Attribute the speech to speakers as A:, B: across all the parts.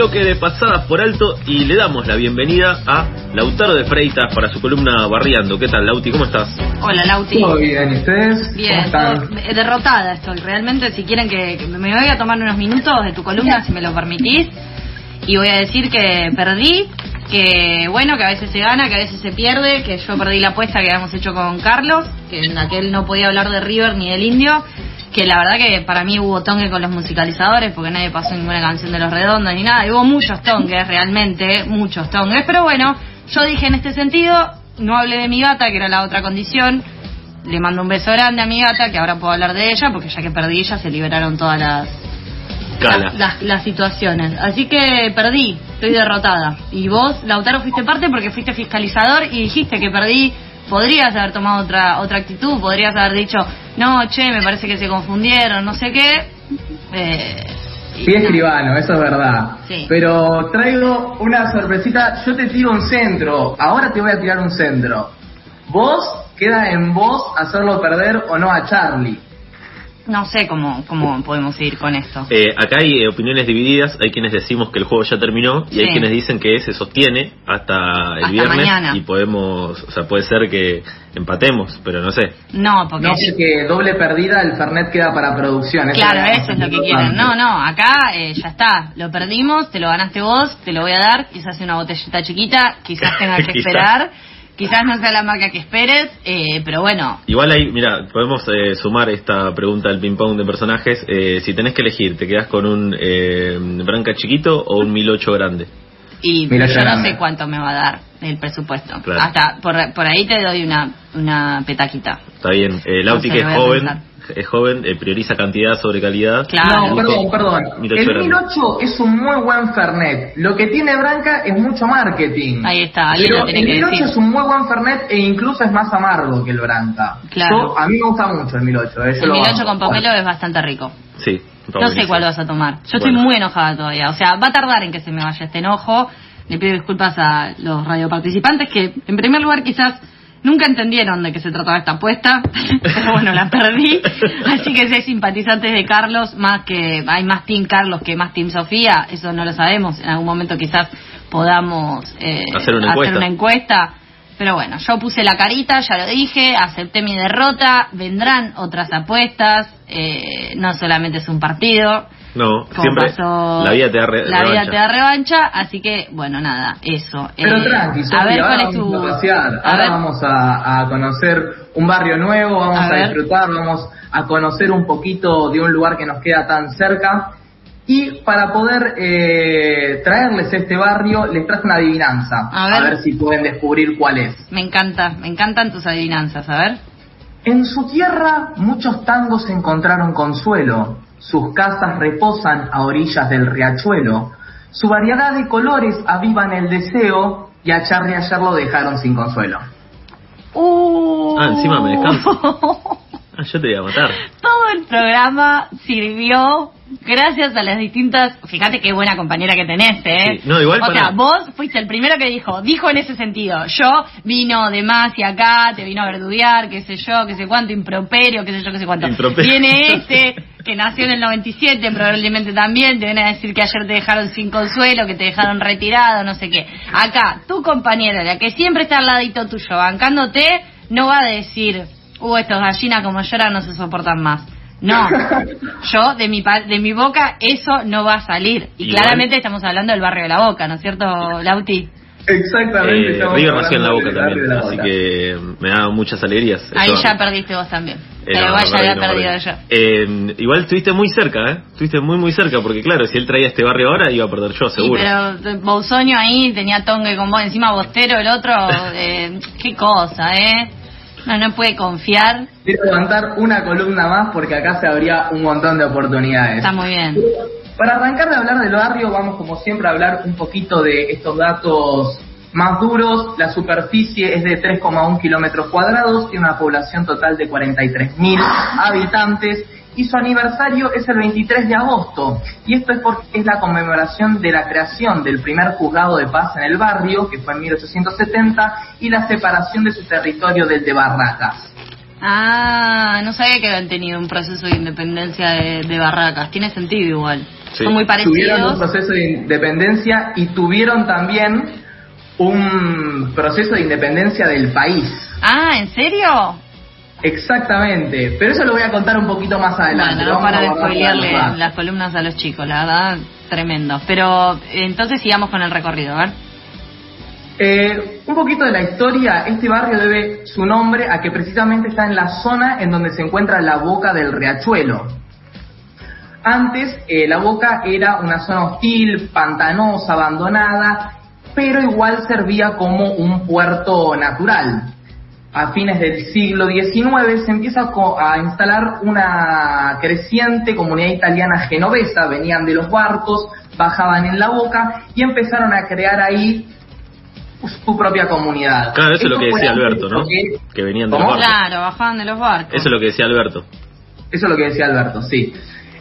A: bloque de pasadas por alto y le damos la bienvenida a Lautaro de Freitas para su columna Barriando. ¿Qué tal, Lauti? ¿Cómo estás?
B: Hola, Lauti.
C: Todo bien, ¿y ustedes?
B: Bien,
C: ¿Cómo están?
B: eh, derrotada estoy. Realmente, si quieren que, que me voy a tomar unos minutos de tu columna, si me lo permitís, y voy a decir que perdí, que bueno, que a veces se gana, que a veces se pierde, que yo perdí la apuesta que habíamos hecho con Carlos, que en aquel no podía hablar de River ni del Indio, que la verdad que para mí hubo tongue con los musicalizadores, porque nadie pasó ninguna canción de Los Redondos ni nada, y hubo muchos tongues realmente, muchos tongues, pero bueno, yo dije en este sentido, no hablé de mi gata, que era la otra condición, le mando un beso grande a mi gata, que ahora puedo hablar de ella, porque ya que perdí ella se liberaron todas las, las- las situaciones. Así que perdí, estoy derrotada. Y vos, Lautaro, fuiste parte porque fuiste fiscalizador y dijiste que perdí. Podrías haber tomado otra otra actitud, podrías haber dicho, no, che, me parece que se confundieron, no sé qué. Eh,
C: Sí,
B: no.
C: escribano, eso es verdad.
B: Sí.
C: Pero traigo una sorpresita. Yo te tiro un centro. Ahora te voy a tirar un centro. Vos, queda en vos hacerlo perder o no a Charlie.
B: No sé cómo, cómo podemos ir con esto.
A: Eh, acá hay eh, opiniones divididas. Hay quienes decimos que el juego ya terminó y hay quienes dicen que se sostiene hasta el
B: Hasta
A: viernes
B: mañana.
A: y podemos, o sea, puede ser que empatemos, pero no sé.
B: No, porque...
C: No sé que doble perdida, el Fernet queda para producción.
B: Claro,
C: es
B: eso es lo que quieren. No, no, acá eh, ya está. Lo perdimos, te lo ganaste vos, te lo voy a dar. Quizás una botellita chiquita, quizás tengas que
A: Quizás.
B: esperar. Quizás no sea la marca que esperes, eh, pero bueno,
A: Igual ahí, mira, podemos eh, sumar esta pregunta del ping-pong de personajes. Eh, si tenés que elegir, ¿te quedas con un eh, Branca chiquito o un 1008 grande?
B: y
C: Mira,
B: yo no sé cuánto me va a dar el presupuesto.
A: Claro.
B: Hasta por, por ahí te doy una, una petaquita.
A: Está bien. Eh, Lauti,
B: No sé,
A: que es joven,
B: pensar.
A: Es joven, eh, prioriza cantidad sobre calidad.
B: Claro.
C: No, perdón, perdón.
A: 1008
C: El
A: grande.
C: 1008 es un muy buen Fernet. Lo que tiene Branca es mucho marketing.
B: Ahí está, alguien
C: Pero
B: lo tiene
C: el
B: que
C: 1008
B: decir.
C: es un muy buen Fernet e incluso es más amargo que el Branca.
B: Claro.
C: Yo- a mí me gusta mucho el 1008. eh,
B: El
C: lo
B: 1008
C: banco.
B: con pomelo es bastante rico.
A: Sí.
B: No sé cuál vas a tomar. Yo estoy muy enojada todavía. O sea, va a tardar en que se me vaya este enojo. Le pido disculpas a los radioparticipantes que, en primer lugar, quizás nunca entendieron de qué se trataba esta apuesta. Pero bueno, la perdí. Así que si hay simpatizantes de Carlos, más que hay más Team Carlos que más Team Sofía, eso no lo sabemos. En algún momento quizás podamos eh,
A: Hacer una encuesta.
B: una encuesta. Pero bueno, yo puse la carita, ya lo dije, acepté mi derrota, vendrán otras apuestas, eh, no solamente es un partido,
A: No,
B: como
A: siempre
B: pasó
A: la vida te da re-
B: la vida
A: revancha.
B: te da revancha, así que bueno, nada, eso.
C: Pero
B: Eh,
C: tranqui,
B: a ver
C: ahora
B: cuál es
C: vamos
B: tu...
C: a pasear.
B: a
C: Ahora
B: ver.
C: vamos a, a conocer un barrio nuevo, vamos
B: A
C: a,
B: ver.
C: disfrutar, vamos a conocer un poquito de un lugar que nos queda tan cerca. Y para poder eh, traerles este barrio, les traje una adivinanza.
B: A ver.
C: si pueden descubrir cuál es.
B: Me encanta, me encantan tus adivinanzas, a ver.
C: En su tierra muchos tangos encontraron consuelo, sus casas reposan a orillas del riachuelo, su variedad de colores avivan el deseo y a Charlie ayer lo dejaron sin consuelo.
B: Uh.
A: Ah, encima me descanso. Ah, yo te voy a matar.
B: Todo el programa sirvió gracias a las distintas. Fíjate qué buena compañera que tenés, ¿eh?
A: Sí, no, igual
B: O
A: para-
B: sea, vos fuiste el primero que dijo, dijo en ese sentido. Yo vino de más y acá, te vino a verdudear, qué sé yo, qué sé cuánto, improperio, qué sé yo, qué sé cuánto.
A: Improperio.
B: Viene este, que nació en el 97, probablemente también, te viene a decir que ayer te dejaron sin consuelo, que te dejaron retirado, no sé qué. Acá, tu compañera, la que siempre está al ladito tuyo, bancándote, no va a decir, uh, estos gallinas como lloran no se soportan más. No, yo de mi pa- de mi boca eso no va a salir. Y
A: Igual-
B: claramente estamos hablando del barrio de la Boca, ¿no es cierto, Lauti?
C: Exactamente.
A: Eh, River nació en la boca también,
C: la
A: así
C: Boca.
A: que me da muchas alegrías.
B: Ahí
A: Eso-
B: ya perdiste vos también.
A: Eh,
B: Pero
A: no,
B: igual
A: no
B: ya había
A: no
B: perdido yo.
A: Eh, igual estuviste muy cerca, ¿eh? Estuviste muy, muy cerca, porque claro, si él traía este barrio ahora, iba a perder yo,
B: Sí,
A: seguro.
B: pero eh, Bausoño ahí tenía tongue con vos, encima Bostero, el otro, eh, qué cosa, ¿eh? No, no puede confiar.
C: Quiero levantar una columna más porque acá se abría un montón de oportunidades.
B: Está muy bien.
C: Para arrancar de hablar del barrio, vamos como siempre a hablar un poquito de estos datos más duros. La superficie es de 3,1 kilómetros cuadrados, tiene una población total de 43.000 habitantes y su aniversario es el 23 de agosto. Y esto es porque es la conmemoración de la creación del primer juzgado de paz en el barrio, que fue en 1870, y la separación de su territorio del de Barracas.
B: Ah, no sabía que habían tenido un proceso de independencia de, de barracas. Tiene sentido igual.
A: Sí.
B: Son muy
C: Tuvieron un
B: parecidos.
C: proceso de independencia y tuvieron también un proceso de independencia del país.
B: Ah, ¿en serio?
C: Exactamente, pero eso lo voy a contar un poquito más adelante.
B: Bueno, no para de spoilearle las columnas a los chicos, la verdad, tremendo. Pero eh, entonces sigamos con el recorrido, a ver.
C: Eh, un poquito de la historia, este barrio debe su nombre a que precisamente está en la zona en donde se encuentra la boca del riachuelo. Antes eh, la boca era una zona hostil, pantanosa, abandonada, pero igual servía como un puerto natural. A fines del siglo XIX se empieza a co- a instalar una creciente comunidad italiana genovesa, venían de los barcos, bajaban en la boca y empezaron a crear ahí su propia comunidad.
A: Claro, eso es lo que decía Alberto, ¿no? Que venían de los
C: ¿Cómo?
A: barcos.
B: Claro, bajaban de los barcos.
A: Eso es lo que decía Alberto.
C: Eso es lo que decía Alberto, sí.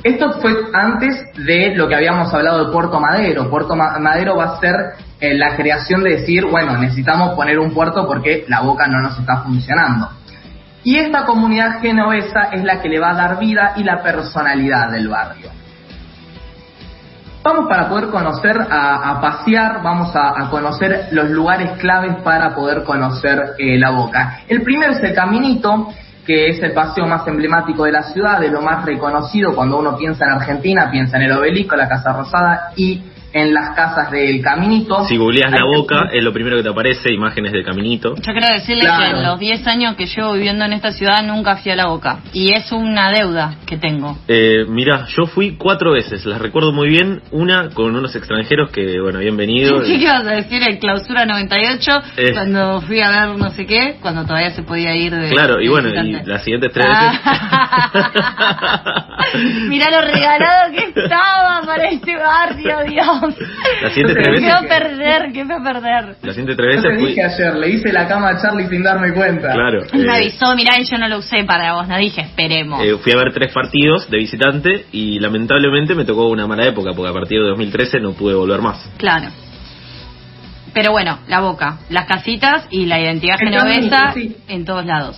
C: Esto fue antes de lo que habíamos hablado de Puerto Madero. Puerto Ma- Madero va a ser eh, la creación de decir, bueno, necesitamos poner un puerto porque la boca no nos está funcionando. Y esta comunidad genovesa es la que le va a dar vida y la personalidad del barrio. Vamos para poder conocer, a, pasear, vamos a, a conocer los lugares claves para poder conocer eh, la boca. El primero es el Caminito, que es el paseo más emblemático de la ciudad, de lo más reconocido cuando uno piensa en Argentina, piensa en el obelisco, la Casa Rosada y en las casas del Caminito.
A: Si googleas la boca, es lo primero que te aparece, imágenes de caminito.
B: Yo quiero decirles
C: Claro.
B: que en los 10 años que llevo viviendo en esta ciudad nunca fui a la boca. Y es una deuda que tengo.
A: Eh, mira, yo fui cuatro veces, las recuerdo muy bien. Una con unos extranjeros que, bueno, habían venido.
B: ¿Qué ibas a decir en clausura 98
A: Eh.
B: cuando fui a ver no sé qué? Cuando todavía se podía ir de.
A: Claro, y bueno, y las siguientes tres
B: Ah.
A: veces.
B: Mirá lo regalado que estaba para este barrio, Dios.
A: Las siguientes
C: Yo te
A: tres
B: ¿Qué
C: dije
B: va a
A: veces.
B: perder? ¿Qué va a perder?
A: Las siguientes tres
C: Yo te
A: veces fui.
C: dije ayer, le hice la cama a Charlie sin darme cuenta.
A: Claro.
B: Él me
A: eh,
B: avisó, mirá, y yo no lo usé para vos, no dije, esperemos.
A: eh, fui a ver tres partidos de visitante y lamentablemente me tocó una mala época porque a partir de 2013 no pude volver más.
B: Claro. Pero bueno, la boca, las casitas y la identidad genovesa
C: sí.
B: en todos lados.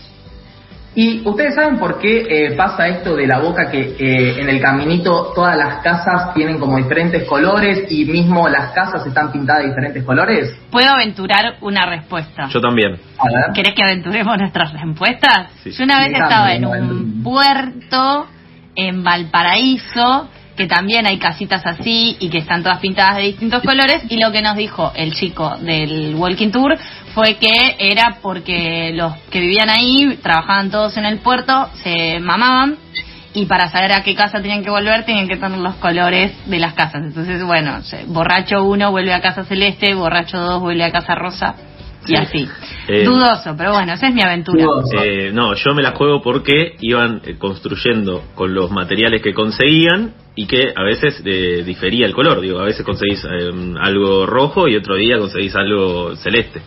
C: Y ustedes saben por qué eh, pasa esto de la boca que eh, en el caminito todas las casas tienen como diferentes colores y mismo las casas están pintadas de diferentes colores.
B: ¿Puedo aventurar una respuesta?
A: Yo también.
C: A ver.
B: ¿Querés que aventuremos nuestras respuestas?
A: Sí.
B: Yo una vez
C: Sí,
B: estaba en un puerto en Valparaíso, que también hay casitas así y que están todas pintadas de distintos colores, y lo que nos dijo el chico del Walking Tour fue que era porque los que vivían ahí, trabajaban todos en el puerto, se mamaban, y para saber a qué casa tenían que volver tenían que tener los colores de las casas. Entonces, bueno, borracho 1 vuelve a casa celeste, borracho 2 vuelve a casa rosa, y
A: Sí.
B: así.
A: Eh,
B: Dudoso, pero bueno, esa es mi aventura.
A: Eh, no, yo me la juego porque iban eh, construyendo con los materiales que conseguían y que a veces eh, difería el color. Digo, a veces conseguís eh, algo rojo y otro día conseguís algo celeste.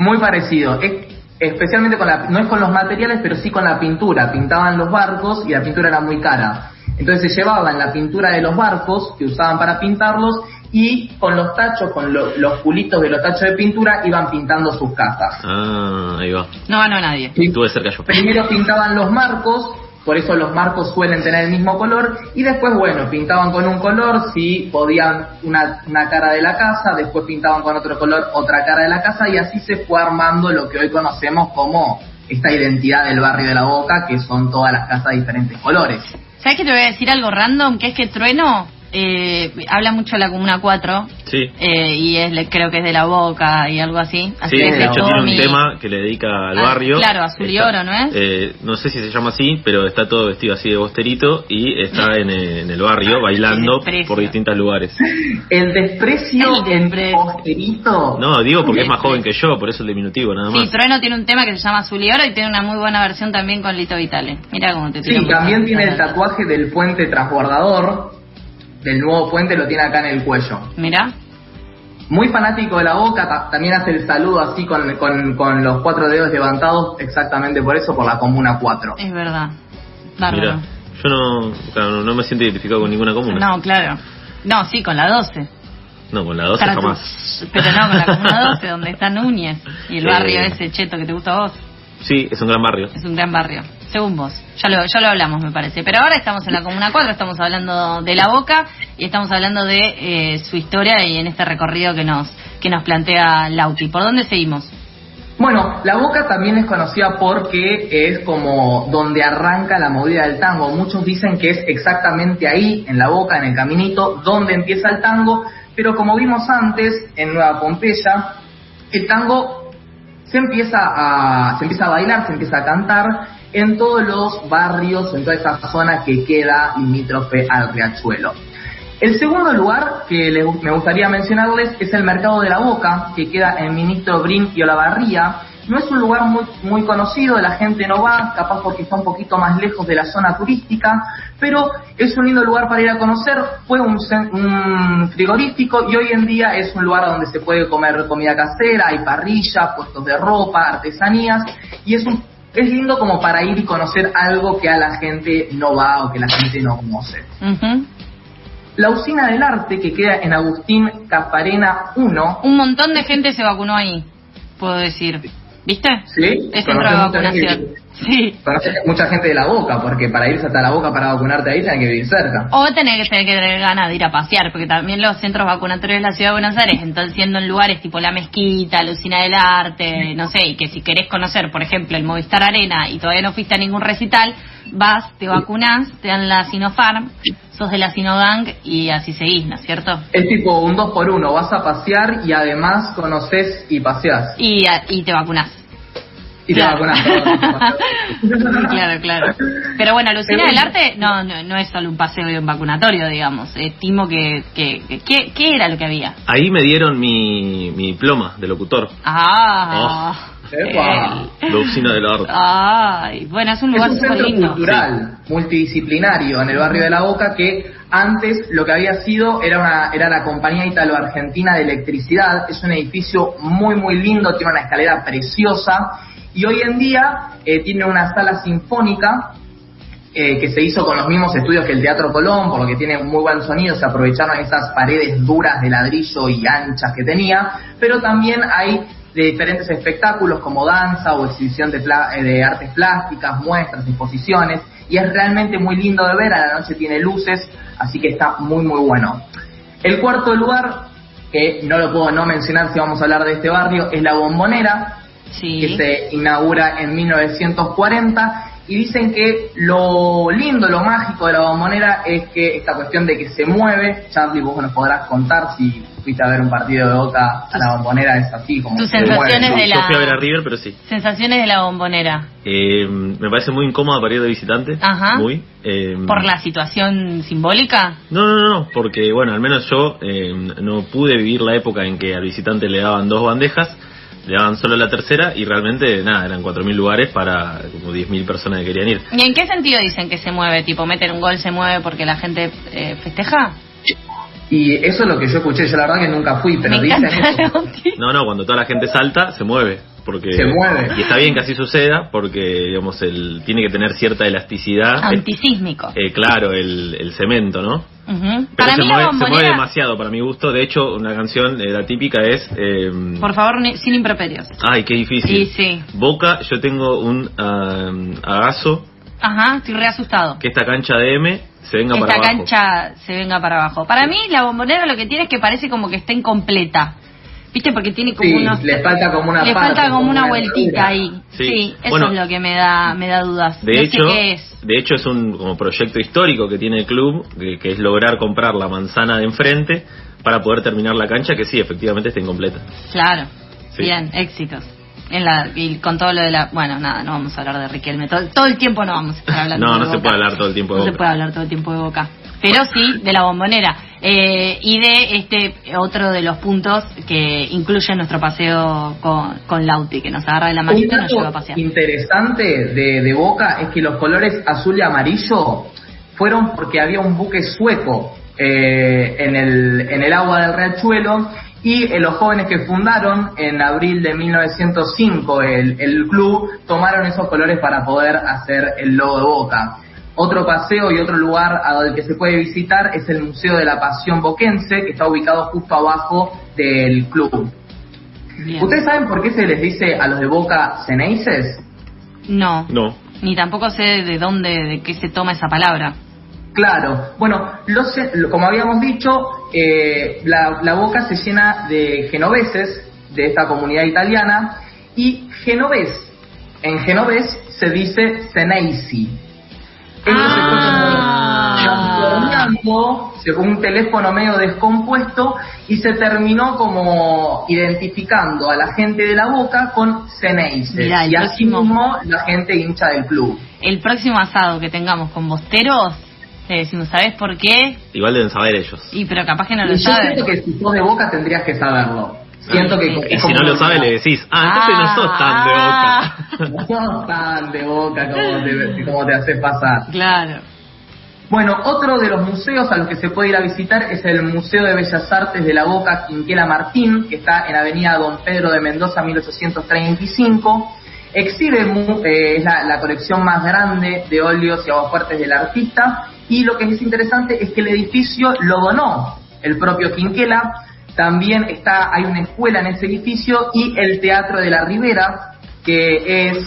C: Muy parecido. Es- especialmente con la, no es con los materiales, pero sí con la pintura. Pintaban los barcos y la pintura era muy cara. Entonces se llevaban la pintura de los barcos que usaban para pintarlos y con los tachos, con lo- los culitos de los tachos de pintura iban pintando sus casas.
A: Ah, ahí va.
B: No ganó nadie.
C: Sí.
A: Estuve cerca yo.
C: Primero pintaban los marcos, por eso los marcos suelen tener el mismo color, y después, bueno, pintaban con un color, si podían una, una cara de la casa, después pintaban con otro color otra cara de la casa, y así se fue armando lo que hoy conocemos como esta identidad del barrio de la Boca, que son todas las casas de diferentes colores.
B: ¿Sabes que te voy a decir algo random? Que es que Trueno eh, habla mucho de la Comuna 4
A: Sí.
B: eh, y es, le- creo que es de la boca y algo así. Así
A: Sí, de
C: de
A: hecho tiene un tema que le dedica al
B: Ah,
A: barrio.
B: claro, Azul y
A: Está-
B: Oro, ¿no es?
A: eh, no sé si se llama así, pero está todo vestido así de bosterito y está en, en el barrio bailando
B: desprecio.
A: por distintos lugares.
C: El desprecio
B: El
C: en
B: desprecio.
C: posterito.
A: No, digo porque es más joven que yo, por eso el diminutivo nada más.
B: Sí, Trueno tiene un tema que se llama Azul y Oro y tiene una muy buena versión también con Lito Vitale. Mira cómo te
C: Sí, también tiene el tatuaje del puente transbordador, del nuevo puente, lo tiene acá en el cuello.
B: Mira.
C: Muy fanático de la boca, ta- también hace el saludo así con, con, con los cuatro dedos levantados, exactamente por eso, por la Comuna 4.
B: Es verdad. Bárbaro.
A: Mira, yo no, claro, no- no me siento identificado con ninguna comuna.
B: No, claro. No, sí, con la 12.
A: No, con la 12
B: Para tu-
A: jamás.
B: Pero no, con la Comuna 12, donde está Núñez y el
A: Eh.
B: barrio ese cheto que te gusta a vos.
A: Sí, es un gran barrio.
B: Es un gran barrio, según vos. Ya lo, ya lo hablamos, me parece. Pero ahora estamos en la Comuna 4, estamos hablando de La Boca y estamos hablando de eh, su historia y en este recorrido que nos, que nos plantea Lauti. ¿Por dónde seguimos?
C: Bueno, La Boca también es conocida porque es como donde arranca la movida del tango. Muchos dicen que es exactamente ahí, en La Boca, en el caminito, donde empieza el tango, pero como vimos antes, en Nueva Pompeya, el tango se empieza a, se empieza a bailar, se empieza a cantar en todos los barrios, en toda esa zona que queda limítrofe al riachuelo. El segundo lugar que me gustaría mencionarles es el Mercado de la Boca, que queda en Ministro Brin y Olavarría. No es un lugar muy, conocido, la gente no va, capaz porque está un poquito más lejos de la zona turística, pero es un lindo lugar para ir a conocer. Fue un, un frigorífico y hoy en día es un lugar donde se puede comer comida casera, hay parrillas, puestos de ropa, artesanías, y es un es lindo como para ir y conocer algo que a la gente no va o que la gente no conoce. La usina del arte que queda en Agustín Cafarena 1.
B: Un montón de gente se vacunó ahí, puedo decir. ¿Viste?
C: Sí.
B: Es centro de vacunación. Sí.
C: mucha gente de la boca, porque para irse hasta la boca para vacunarte ahí tenés que vivir cerca.
B: O tenés que tener, que tener ganas de ir a pasear, porque también los centros vacunatorios de la ciudad de Buenos Aires, entonces siendo en lugares tipo la mezquita, la usina del arte, no sé, y que si querés conocer, por ejemplo, el Movistar Arena y todavía no fuiste a ningún recital, vas, te vacunás, te dan la Sinopharm, sos de la Sinogang y así seguís, ¿no es cierto?
C: Es tipo un dos por uno, vas a pasear y además conoces y paseás.
B: Y, y te vacunás.
C: Y
B: claro.
C: te
B: vacunás. claro, claro. Pero bueno, Lucina del Arte no, no, no, es solo un paseo y un vacunatorio, digamos. Estimo que, que, que, ¿qué, era lo que había?
A: Ahí me dieron mi, mi diploma de locutor.
B: Ah.
A: Oh. La oficina del arte.
B: Ay, bueno, es un lugar
C: es un centro cultural, multidisciplinario en el barrio de La Boca que antes lo que había sido era una era la compañía italo-argentina de electricidad. Es un edificio muy muy lindo, tiene una escalera preciosa y hoy en día eh, tiene una sala sinfónica eh, que se hizo con los mismos estudios que el Teatro Colón, por lo que tiene un muy buen sonido, se aprovecharon esas paredes duras de ladrillo y anchas que tenía, pero también hay de diferentes espectáculos como danza o exhibición de, eh, de artes plásticas, muestras, exposiciones, y es realmente muy lindo de ver, a la noche tiene luces, así que está muy muy bueno. El cuarto lugar, que no lo puedo no mencionar si vamos a hablar de este barrio, es la Bombonera, que se inaugura en 1940 y dicen que lo lindo, lo mágico de la bombonera es que esta cuestión de que se mueve, Charlie, vos nos podrás contar si fuiste a ver un partido de Boca a la bombonera, es así como
B: Tus sensaciones de la...
A: Yo fui a ver a River, pero sí.
B: Sensaciones de la bombonera.
A: Eh, me parece muy incómoda para ir de visitante.
B: Ajá.
A: Muy. Eh,
B: ¿Por la situación simbólica?
A: No, no, no, porque bueno, al menos yo eh, no pude vivir la época en que al visitante le daban dos bandejas le daban solo la tercera y realmente, nada, eran 4.000 lugares para como 10.000 personas que querían ir.
B: ¿Y en qué sentido dicen que se mueve? ¿Tipo, meter un gol se mueve porque la gente eh, festeja?
C: Y eso es lo que yo escuché, yo la verdad que nunca fui, pero
B: Me
C: dicen.
A: No, no, cuando toda la gente salta, se mueve. Porque,
C: Se mueve.
A: Y está bien que así suceda porque, digamos, el, tiene que tener cierta elasticidad.
B: Antisísmico.
A: Eh, claro, el, el cemento, ¿no?
B: Ujú.
A: Pero
B: Para
A: se,
B: mí
A: mueve, se mueve demasiado para mi gusto. De hecho, una canción, eh, la típica es... eh,
B: Por favor, ni- sin improperios.
A: Ay, qué difícil.
B: Sí, sí.
A: Boca, yo tengo un ah, agazo
B: Ajá, estoy re asustado.
A: que esta cancha de M se venga
B: Esta
A: para abajo.
B: cancha se venga para abajo. Para mí, la bombonera lo que tiene es que parece como que está incompleta. ¿Viste? Porque tiene como
C: Sí,
B: unos...
C: le falta como una
B: le
C: parte,
B: falta como una
C: una
B: vueltita ahí.
A: Sí.
B: Sí, eso
A: Bueno,
B: es lo que me da me da dudas.
A: De
B: no
A: hecho,
B: sé qué es.
A: de hecho es un como proyecto histórico que tiene el club, que es lograr comprar la manzana de enfrente para poder terminar la cancha, que sí, efectivamente está incompleta.
B: Claro.
A: Sí.
B: Bien, éxitos. En la, y con todo lo de la... Bueno, nada, no vamos a hablar de Riquelme. Todo, todo el tiempo no vamos a estar hablando
A: No,
B: de
A: no se
B: Boca.
A: puede hablar todo el tiempo de
B: No se
A: Boca.
B: puede hablar todo el tiempo de Boca. Pero sí de la bombonera. Eh, y de este otro de los puntos que incluye nuestro paseo con, con Lauti, que nos agarra de la manita y nos lleva a pasear.
C: interesante de, de Boca es que los colores azul y amarillo fueron porque había un buque sueco eh, en, el, en el agua del riachuelo y eh, los jóvenes que fundaron en abril de 1905 el, el club tomaron esos colores para poder hacer el logo de Boca. Otro paseo y otro lugar al que se puede visitar es el Museo de la Pasión Boquense, que está ubicado justo abajo del club.
B: Bien.
C: ¿Ustedes saben por qué se les dice a los de Boca Ceneices?
B: No.
A: No.
B: Ni tampoco sé de dónde, de qué se toma esa palabra.
C: Claro, bueno, los, como habíamos dicho, eh, la, la boca se llena de genoveses de esta comunidad italiana y genovés, en genovés se dice Seneisi. Se fue
B: Ah.
C: según un teléfono medio descompuesto y se terminó como identificando a la gente de la boca con
B: el
C: Y así mismo la gente hincha del club.
B: El próximo asado que tengamos con bosteros, le decimos, ¿sabes por qué?
A: Igual deben saber ellos.
B: Y pero capaz que no lo
C: Y yo
B: saben.
C: siento que si sos de boca tendrías que saberlo. Siento que
A: Y si no lo sabe, le decís, ah, entonces no sos tan de
B: Ah.
A: boca.
C: No sos tan de boca como te, como te hace pasar.
B: Claro.
C: Bueno, otro de los museos a los que se puede ir a visitar es el Museo de Bellas Artes de la Boca Quinquela Martín, que está en Avenida Don Pedro de Mendoza 1835. Exhibe eh, es la, la colección más grande de óleos y aguafuertes del artista y lo que es interesante es que el edificio lo donó el propio Quinquela. También está hay una escuela en ese edificio y el Teatro de la Ribera, que es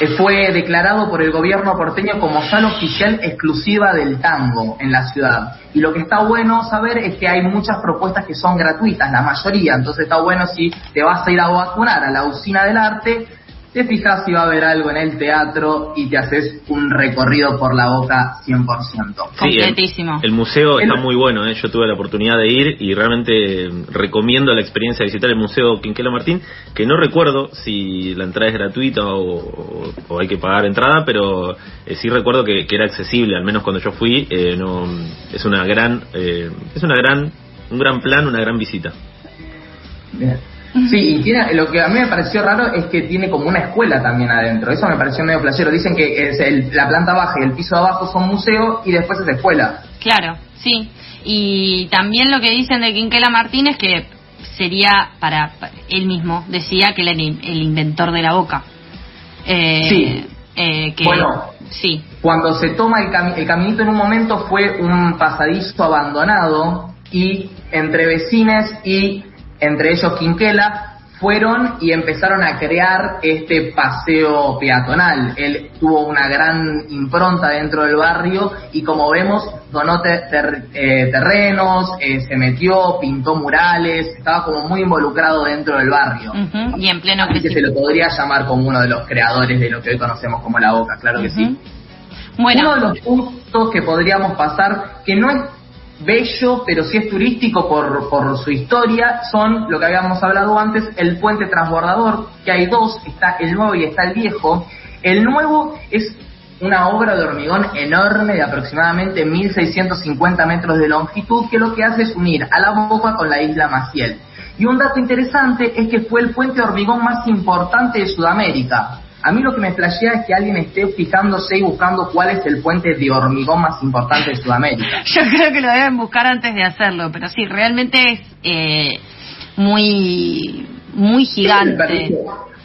C: eh, fue declarado por el gobierno porteño como sala oficial exclusiva del tango en la ciudad. Y lo que está bueno saber es que hay muchas propuestas que son gratuitas, la mayoría. Entonces está bueno si te vas a ir a vacunar a la usina del arte, te fijas si va a haber algo en el teatro y te haces un recorrido por la boca 100%.
A: Sí, el-
B: Completísimo.
A: El, museo
C: El-
A: está muy bueno, ¿eh? yo tuve la oportunidad de ir y realmente eh, recomiendo la experiencia de visitar el Museo Quinquela Martín, que no recuerdo si la entrada es gratuita o, o- o hay que pagar entrada, pero eh, sí recuerdo que, que era accesible, al menos cuando yo fui, eh, no, es una gran, eh, es una gran, un gran plan, una gran visita.
C: Bien. Sí, y tiene, lo que a mí me pareció raro es que tiene como una escuela también adentro. Eso me pareció medio playero. Dicen que es el- la planta baja y el piso de abajo son museo y después es escuela.
B: Claro, sí. Y también lo que dicen de Quinquela Martínez que sería para, para- él mismo decía que era el, el inventor de la boca. Eh,
C: Sí.
B: eh, que,
C: Bueno.
B: sí.
C: Cuando se toma el, cami- el caminito en un momento fue un pasadizo abandonado y entre vecines y entre ellos Quinquela fueron y empezaron a crear este paseo peatonal. Él tuvo una gran impronta dentro del barrio y como vemos donó te- ter- eh, terrenos, eh, se metió, pintó murales, estaba como muy involucrado dentro del barrio.
B: Y en pleno
C: Así que se lo podría llamar como uno de los creadores de lo que hoy conocemos como la boca, claro que sí.
B: Bueno,
C: Uno de los puntos que podríamos pasar, que no es bello, pero sí es turístico por, por su historia, son lo que habíamos hablado antes, el puente transbordador, que hay dos, está el nuevo y está el viejo. El nuevo es una obra de hormigón enorme de aproximadamente 1650 metros de longitud, que lo que hace es unir a la boca con la isla Maciel. Y un dato interesante es que fue el puente hormigón más importante de Sudamérica. A mí lo que me flashea es que alguien esté fijándose y buscando cuál es el puente de hormigón más importante de Sudamérica.
B: yo creo que lo deben buscar antes de hacerlo, pero sí, realmente es eh, muy, muy gigante.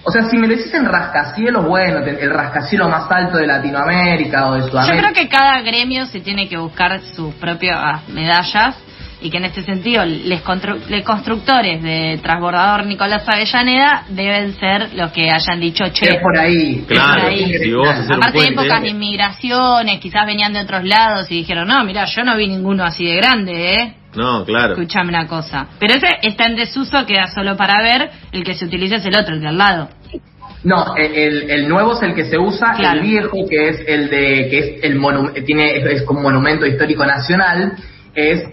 C: O sea, si me lo decís en rascacielos, bueno, el rascacielos más alto de Latinoamérica o de
B: Yo
C: Sudamérica.
B: creo que cada gremio se tiene que buscar sus propias medallas y que en este sentido constru- les constructores de transbordador Nicolás Avellaneda deben ser los que hayan dicho che.
C: Es por ahí.
A: Claro,
C: por ahí.
A: si vos
B: Aparte de épocas de inmigraciones, quizás venían de otros lados y dijeron, no, mira, yo no vi ninguno así de grande, ¿eh?
A: No, claro.
B: Escuchame una cosa. Pero ese está en desuso, queda solo para ver, el que se utiliza es el otro, el de al lado.
C: No, el, el- el nuevo es el que se usa,
B: Claro.
C: el viejo que es el de que es el monu- tiene es, es como monumento histórico nacional es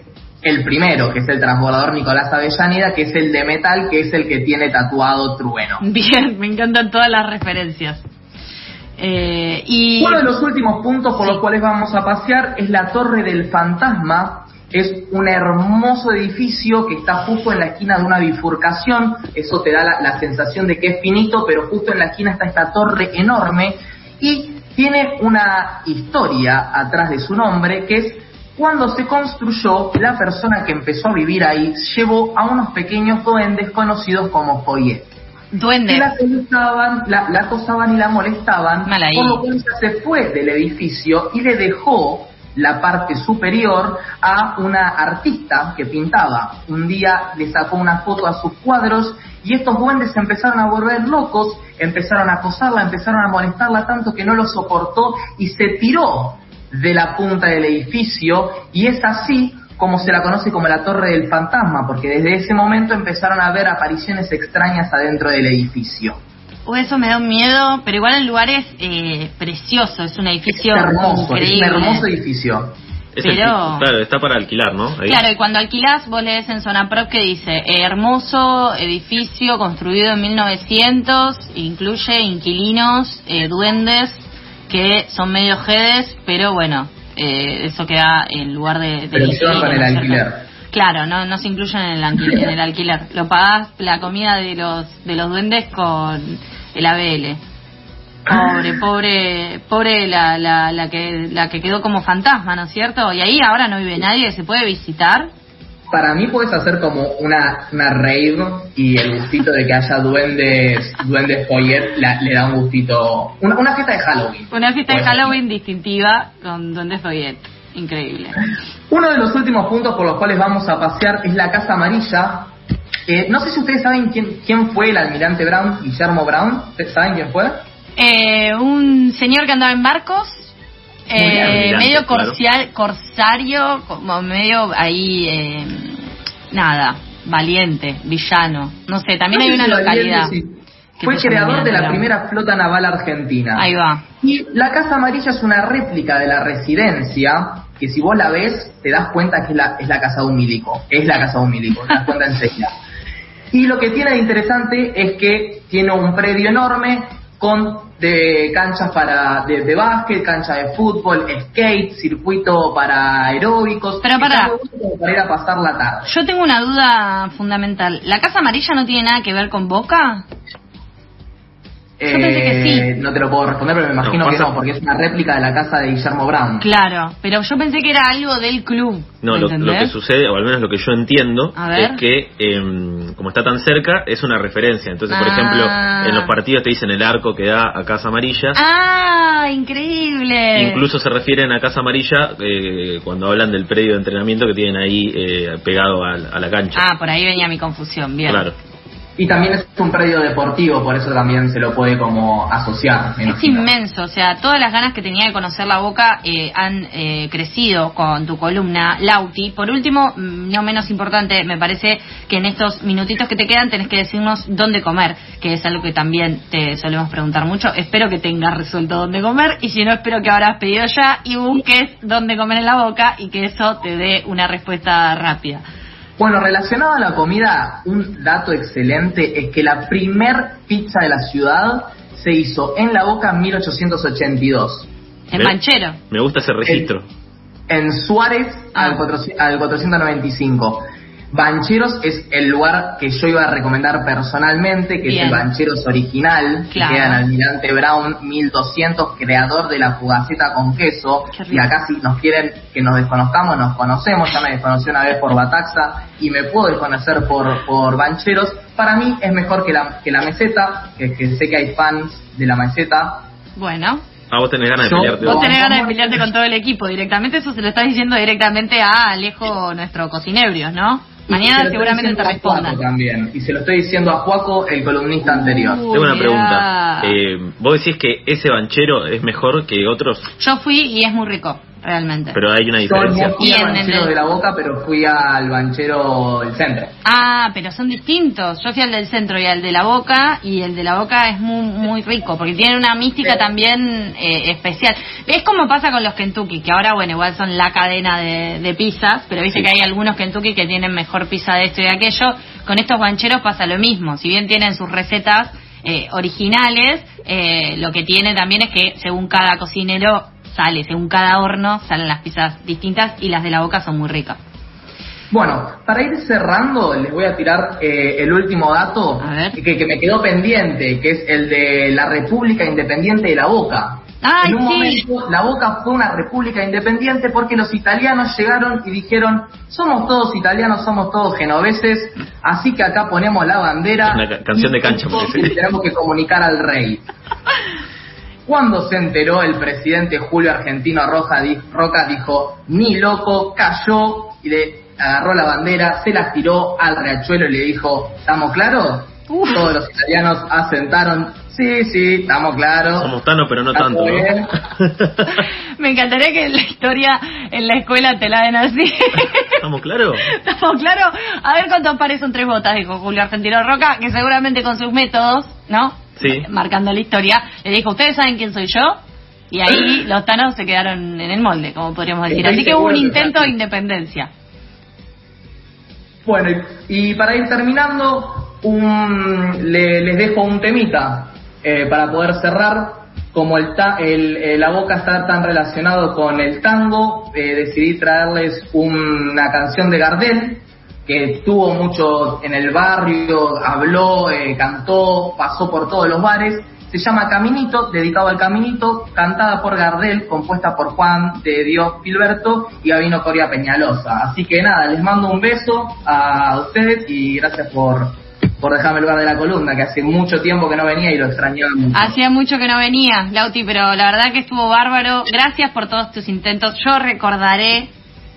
C: el primero, que es el transbordador Nicolás Avellaneda, que es el de metal, que es el que tiene tatuado trueno.
B: Bien, me encantan todas las referencias. Eh, y
C: Uno de los últimos puntos por
B: Sí.
C: los cuales vamos a pasear es la Torre del Fantasma. Es un hermoso edificio que está justo en la esquina de una bifurcación. Eso te da la, la sensación de que es finito, pero justo en la esquina está esta torre enorme. Y tiene una historia atrás de su nombre, que es cuando se construyó, la persona que empezó a vivir ahí llevó a unos pequeños duendes conocidos como Foyet
B: duende.
C: que la acosaban, la, la acosaban y la molestaban, lo cual ella se fue del edificio y le dejó la parte superior a una artista que pintaba. Un día le sacó una foto a sus cuadros y estos duendes empezaron a volver locos, empezaron a acosarla, empezaron a molestarla tanto que no lo soportó y se tiró de la punta del edificio y es así como se la conoce como la Torre del Fantasma, porque desde ese momento empezaron a ver apariciones extrañas adentro del edificio.
B: O eso me da un miedo, pero igual el lugar es eh, precioso, es un edificio
C: hermoso,
B: increíble.
C: es un hermoso edificio.
A: Es el-
B: Pero-
A: claro, está para alquilar, ¿no? Ahí.
B: Claro, y cuando alquilás, vos lees en Zona Prop que dice, hermoso edificio construido en 1900, incluye inquilinos, eh, duendes, que son medio jedes, pero bueno, eh, eso queda en lugar de... de
C: Pero con el alquiler.
B: Claro, no, no se incluyen en el, alquiler, en el alquiler. Lo pagás la comida de los, de los duendes con el ABL. Pobre, pobre, pobre la, la, la, que, la que quedó como fantasma, ¿no es cierto? Y ahí ahora no vive nadie, se puede visitar.
C: Para mí puedes hacer como una, una rave y el gustito de que haya duendes, duendes Poyet la- le da un gustito. Una, una fiesta de Halloween.
B: Una fiesta de. Halloween distintiva con Duendes Follet. Increíble.
C: Uno de los últimos puntos por los cuales vamos a pasear es la Casa Amarilla. Eh, no sé si ustedes saben quién, quién fue el almirante Brown, Guillermo Brown. ¿Ustedes saben quién fue?
B: Eh, un señor que andaba en barcos, eh, medio
A: claro.
B: corcial- corsario, como medio ahí, eh, nada, valiente, villano. No sé, también hay una localidad.
C: valiente, sí. Fue creador de la primera flota naval argentina.
B: Ahí va.
C: Y la Casa Amarilla es una réplica de la residencia, que si vos la ves, te das cuenta que es la, es la casa de un milico. Es la casa de un milico, te das cuenta enseguida. Y lo que tiene de interesante es que tiene un predio enorme con de canchas para de, de básquet, cancha de fútbol, skate, circuito para aeróbicos.
B: Pero
C: como para ir a pasar la tarde.
B: Yo tengo una duda fundamental. ¿La Casa Amarilla no tiene nada que ver con Boca? Yo pensé que sí.
C: Eh, No te lo puedo responder, pero me imagino
A: No,
C: que no, porque es una réplica de la casa de Guillermo Brown.
B: Claro, pero yo pensé que era algo del club.
A: No, lo, lo que sucede, o al menos lo que yo entiendo, es que em, como está tan cerca, es una referencia. Entonces, por
B: Ah.
A: ejemplo, en los partidos te dicen el arco que da a Casa Amarilla.
B: ¡Ah! ¡Increíble!
A: Incluso se refieren a Casa Amarilla eh, cuando hablan del predio de entrenamiento que tienen ahí eh, pegado a, a la cancha.
B: Ah, por ahí venía mi confusión. Bien.
A: claro.
C: Y también es un predio deportivo, por eso también se lo puede como asociar.
B: Es
C: imagino.
B: inmenso, o sea, todas las ganas que tenía de conocer la boca eh, han eh, crecido con tu columna, Lauti. Por último, mm, no menos importante, me parece que en estos minutitos que te quedan tenés que decirnos dónde comer, que es algo que también te solemos preguntar mucho. Espero que tengas resuelto dónde comer y si no, espero que habrás pedido ya y busques dónde comer en la boca y que eso te dé una respuesta rápida.
C: Bueno, relacionado a la comida, un dato excelente es que la primer pizza de la ciudad se hizo en La Boca en 1882.
B: En
A: Me-
B: Manchero.
A: Me gusta ese registro.
C: En Suárez
B: Ah.
C: al, 400 al 495. Bancheros es el lugar que yo iba a recomendar personalmente, que
B: Bien.
C: es el Bancheros original,
B: Claro.
C: que queda en Almirante Brown 1200, creador de la fugaceta con queso. Y acá si nos quieren que nos desconozcamos, nos conocemos. Ya me desconocí una vez por Bataxa y me puedo desconocer por, por Bancheros. Para mí es mejor que la, que la meseta, que, que sé que hay fans de la meseta.
B: Bueno,
A: Ah, vos tenés ganas de pelearte.
B: Vos tenés ganas de pelearte con todo el equipo directamente, eso se lo estás diciendo directamente a Alejo, nuestro cocinebrios, ¿no? Mañana seguramente te respondan.
C: también. Y se lo estoy diciendo a Juaco, el columnista anterior.
B: Uh,
A: Tengo una pregunta. Eh, vos decís que ese banchero es mejor que otros,
B: Yo fui y es muy rico, realmente.
A: pero hay una
C: Yo
A: diferencia.
C: no fui al banchero de la boca, pero fui al banchero del centro.
B: Ah, pero son distintos. Yo fui al del centro y al de la boca, y el de la boca es muy, muy rico, porque tiene una mística
C: Sí.
B: también eh, especial. Es como pasa con los Kentucky, que ahora, bueno, igual son la cadena de, de pizzas, pero viste
A: Sí.
B: que hay algunos Kentucky que tienen mejor pizza de esto y de aquello. Con estos bancheros pasa lo mismo. Si bien tienen sus recetas eh, originales, eh, lo que tiene también es que según cada cocinero sale, según cada horno salen las pizzas distintas y las de la boca son muy ricas.
C: Bueno, para ir cerrando, les voy a tirar eh, el último dato que, que me quedó pendiente, que es el de la República Independiente de la Boca.
B: Ay,
C: en un
B: sí.
C: momento, la Boca fue una república independiente porque los italianos llegaron y dijeron, somos todos italianos, somos todos genoveses, así que acá ponemos la bandera.
A: Una ca- canción de cancha,
C: y tenemos que comunicar al rey. Cuando se enteró el presidente Julio Argentino Roja, Roca dijo, ni loco, cayó y le agarró la bandera, se la tiró al riachuelo y le dijo, ¿estamos claros? Todos los italianos asentaron, sí, sí, estamos claros.
A: Somos tanos, pero no tanto.
B: Me encantaría que la historia en la escuela te la den así.
A: ¿Estamos claros?
B: ¿Estamos claros? A ver cuántos pares son tres botas, dijo Julio Argentino Roca, que seguramente con sus métodos, ¿no?
A: Sí.
B: Marcando la historia, le dijo, ¿ustedes saben quién soy yo? Y ahí los tanos se quedaron en el molde, como podríamos decir. Así que hubo un intento de independencia.
C: Bueno, y para ir terminando, un, les dejo un temita eh, para poder cerrar. Como el, el, la boca está tan relacionado con el tango, eh, decidí traerles una canción de Gardel, que estuvo mucho en el barrio, habló, eh, cantó, pasó por todos los bares. Se llama Caminito, dedicado al Caminito, cantada por Gardel, compuesta por Juan de Dios Gilberto y Gabino Coria Peñalosa. Así que nada, les mando un beso a ustedes y gracias por, por dejarme el lugar de la columna, que hace mucho tiempo que no venía y lo extrañaba mucho.
B: Hacía mucho que no venía, Lauti, pero la verdad que estuvo bárbaro. Gracias por todos tus intentos. Yo recordaré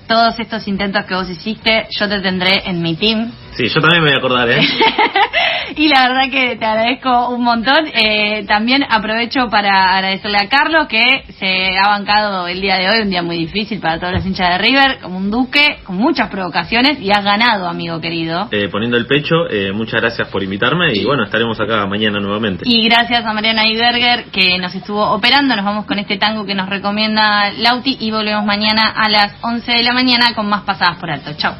B: todos estos intentos que vos hiciste. Yo te tendré en mi team
A: Sí, yo también me voy a acordar, ¿eh?
B: y la verdad que te agradezco un montón. Eh, también aprovecho para agradecerle a Carlos que se ha bancado el día de hoy, un día muy difícil para todos los hinchas de River, como un duque, con muchas provocaciones y has ganado, amigo querido.
A: Eh, poniendo el pecho, eh, muchas gracias por invitarme y bueno, estaremos acá mañana nuevamente.
B: Y gracias a Mariana Iberger que nos estuvo operando. Nos vamos con este tango que nos recomienda Lauti y volvemos mañana a las 11 de la mañana con más pasadas por alto. Chao.